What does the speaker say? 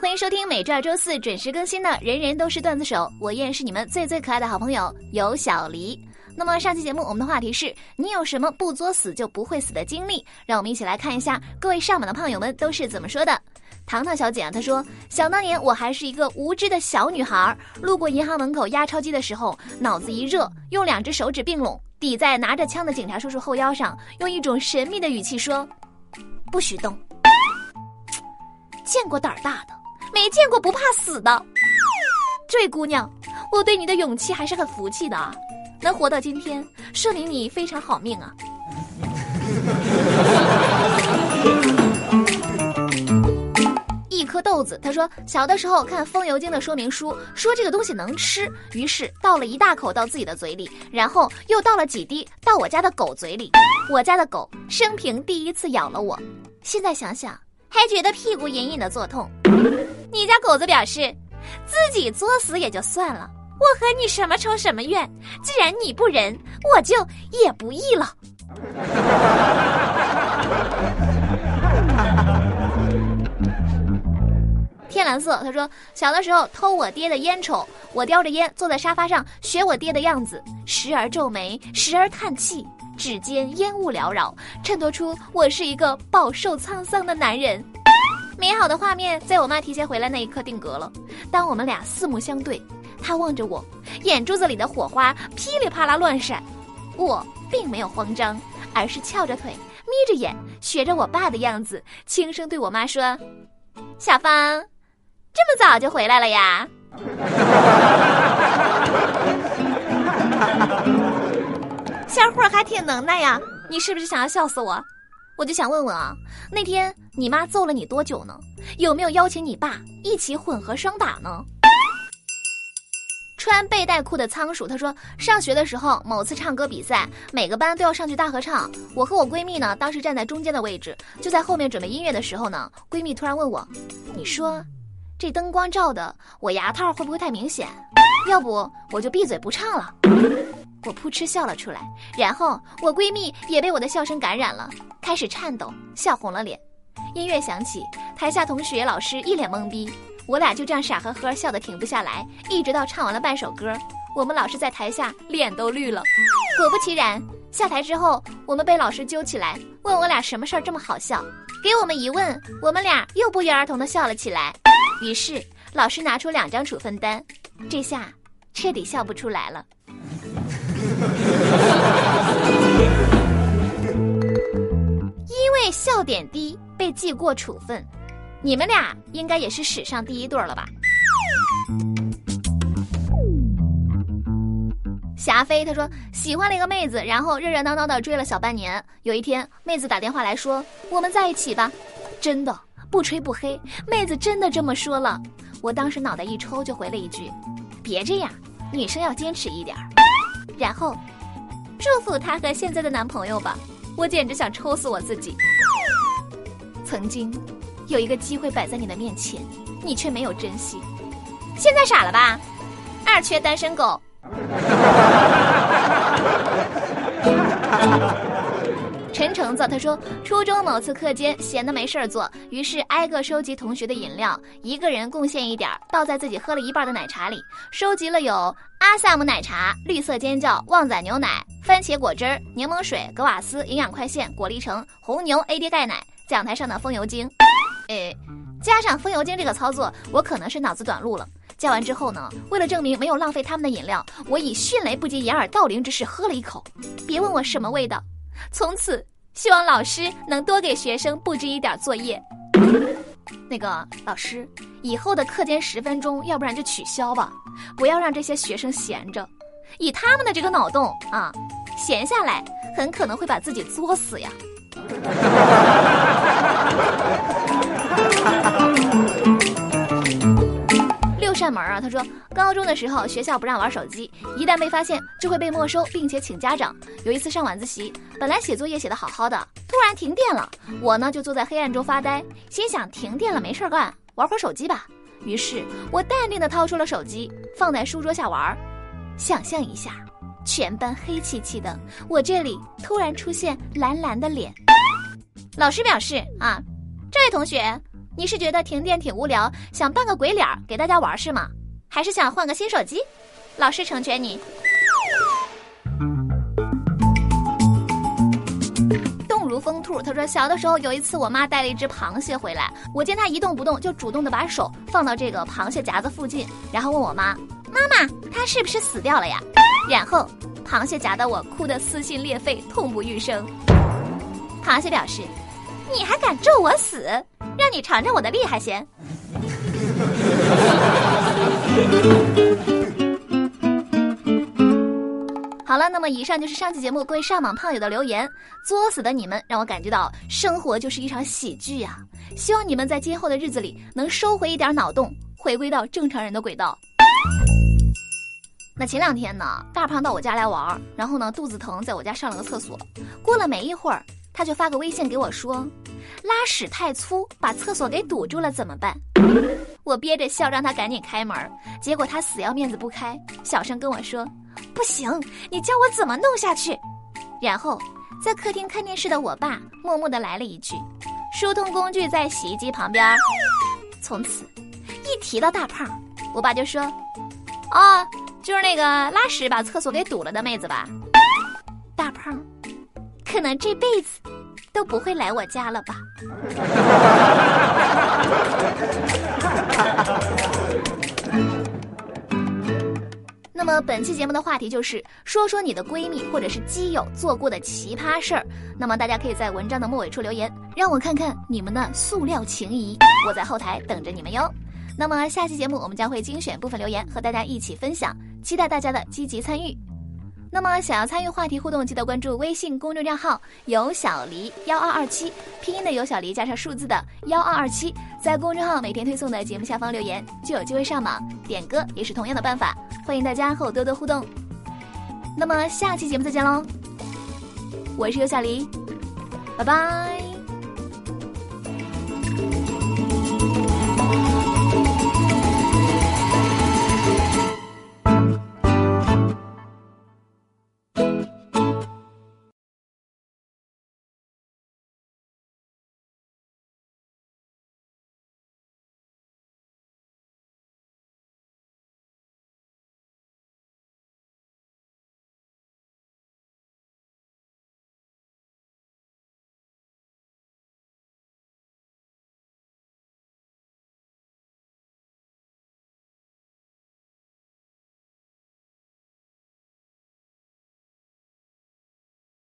欢迎收听每周二、周四准时更新的《人人都是段子手》，我依然是你们最最可爱的好朋友有小黎。那么上期节目我们的话题是你有什么不作死就不会死的经历？让我们一起来看一下各位上榜的胖友们都是怎么说的。糖糖小姐啊，她说：想当年我还是一个无知的小女孩，路过银行门口压钞机的时候，脑子一热，用两只手指并拢抵在拿着枪的警察叔叔后腰上，用一种神秘的语气说：“不许动。”见过胆儿大的，没见过不怕死的。这位姑娘，我对你的勇气还是很服气的啊！能活到今天，说明你非常好命啊！一颗豆子，他说小的时候看风油精的说明书，说这个东西能吃，于是倒了一大口到自己的嘴里，然后又倒了几滴到我家的狗嘴里。我家的狗生平第一次咬了我，现在想想。还觉得屁股隐隐的作痛，你家狗子表示，自己作死也就算了，我和你什么仇什么怨？既然你不仁，我就也不义了。天蓝色，他说小的时候偷我爹的烟抽，我叼着烟坐在沙发上学我爹的样子，时而皱眉，时而叹气。指尖烟雾缭绕，衬托出我是一个饱受沧桑的男人。美好的画面在我妈提前回来那一刻定格了。当我们俩四目相对，她望着我，眼珠子里的火花噼里啪啦乱闪。我并没有慌张，而是翘着腿，眯着眼，学着我爸的样子，轻声对我妈说：“小芳，这么早就回来了呀？” 小伙还挺能耐呀，你是不是想要笑死我？我就想问问啊，那天你妈揍了你多久呢？有没有邀请你爸一起混合双打呢？穿背带裤的仓鼠他说，上学的时候某次唱歌比赛，每个班都要上去大合唱，我和我闺蜜呢，当时站在中间的位置，就在后面准备音乐的时候呢，闺蜜突然问我，你说，这灯光照的我牙套会不会太明显？要不我就闭嘴不唱了。我扑哧笑了出来，然后我闺蜜也被我的笑声感染了，开始颤抖，笑红了脸。音乐响起，台下同学、老师一脸懵逼，我俩就这样傻呵呵笑得停不下来，一直到唱完了半首歌，我们老师在台下脸都绿了。果不其然，下台之后，我们被老师揪起来，问我俩什么事儿这么好笑。给我们一问，我们俩又不约而同的笑了起来。于是老师拿出两张处分单，这下彻底笑不出来了。笑点低被记过处分，你们俩应该也是史上第一对了吧？霞飞他说喜欢了一个妹子，然后热热闹闹的追了小半年。有一天，妹子打电话来说我们在一起吧，真的不吹不黑，妹子真的这么说了。我当时脑袋一抽，就回了一句：别这样，女生要坚持一点。然后，祝福她和现在的男朋友吧。我简直想抽死我自己。曾经，有一个机会摆在你的面前，你却没有珍惜。现在傻了吧？二缺单身狗。陈橙子他说，初中某次课间闲的没事儿做，于是挨个收集同学的饮料，一个人贡献一点，倒在自己喝了一半的奶茶里。收集了有阿萨姆奶茶、绿色尖叫、旺仔牛奶、番茄果汁、柠檬水、格瓦斯、营养快线、果粒橙、红牛、AD 钙奶。讲台上的风油精，诶，加上风油精这个操作，我可能是脑子短路了。加完之后呢，为了证明没有浪费他们的饮料，我以迅雷不及掩耳盗铃之势喝了一口。别问我什么味道。从此，希望老师能多给学生布置一点作业。那个老师，以后的课间十分钟，要不然就取消吧，不要让这些学生闲着。以他们的这个脑洞啊，闲下来很可能会把自己作死呀。六扇门啊！他说，高中的时候学校不让玩手机，一旦被发现就会被没收，并且请家长。有一次上晚自习，本来写作业写的好好的，突然停电了，我呢就坐在黑暗中发呆，心想停电了没事干，玩会儿手机吧。于是我淡定的掏出了手机，放在书桌下玩。想象一下，全班黑漆漆的，我这里突然出现蓝蓝的脸。老师表示啊，这位同学。你是觉得停电挺无聊，想扮个鬼脸给大家玩是吗？还是想换个新手机？老师成全你。动如风兔，他说小的时候有一次，我妈带了一只螃蟹回来，我见它一动不动，就主动的把手放到这个螃蟹夹子附近，然后问我妈：“妈妈，它是不是死掉了呀？”然后螃蟹夹的我哭得撕心裂肺，痛不欲生。螃蟹表示：“你还敢咒我死？让你尝尝我的厉害先。”好了，那么以上就是上期节目各位上网胖友的留言。作死的你们让我感觉到生活就是一场喜剧呀！希望你们在今后的日子里能收回一点脑洞，回归到正常人的轨道。那前两天呢，大胖到我家来玩，然后呢肚子疼，在我家上了个厕所。过了没一会儿，他就发个微信给我说：“拉屎太粗，把厕所给堵住了，怎么办？”我憋着笑让他赶紧开门，结果他死要面子不开，小声跟我说。不行，你教我怎么弄下去？然后，在客厅看电视的我爸默默的来了一句：“疏通工具在洗衣机旁边。”从此，一提到大胖，我爸就说：“哦，就是那个拉屎把厕所给堵了的妹子吧？”大胖，可能这辈子都不会来我家了吧？那么本期节目的话题就是说说你的闺蜜或者是基友做过的奇葩事儿。那么大家可以在文章的末尾处留言，让我看看你们的塑料情谊。我在后台等着你们哟。那么下期节目我们将会精选部分留言和大家一起分享，期待大家的积极参与。那么，想要参与话题互动，记得关注微信公众账号“有小黎幺二二七”，拼音的有小黎加上数字的幺二二七，在公众号每天推送的节目下方留言，就有机会上榜点歌，也是同样的办法。欢迎大家和我多多互动。那么，下期节目再见喽！我是有小黎，拜拜。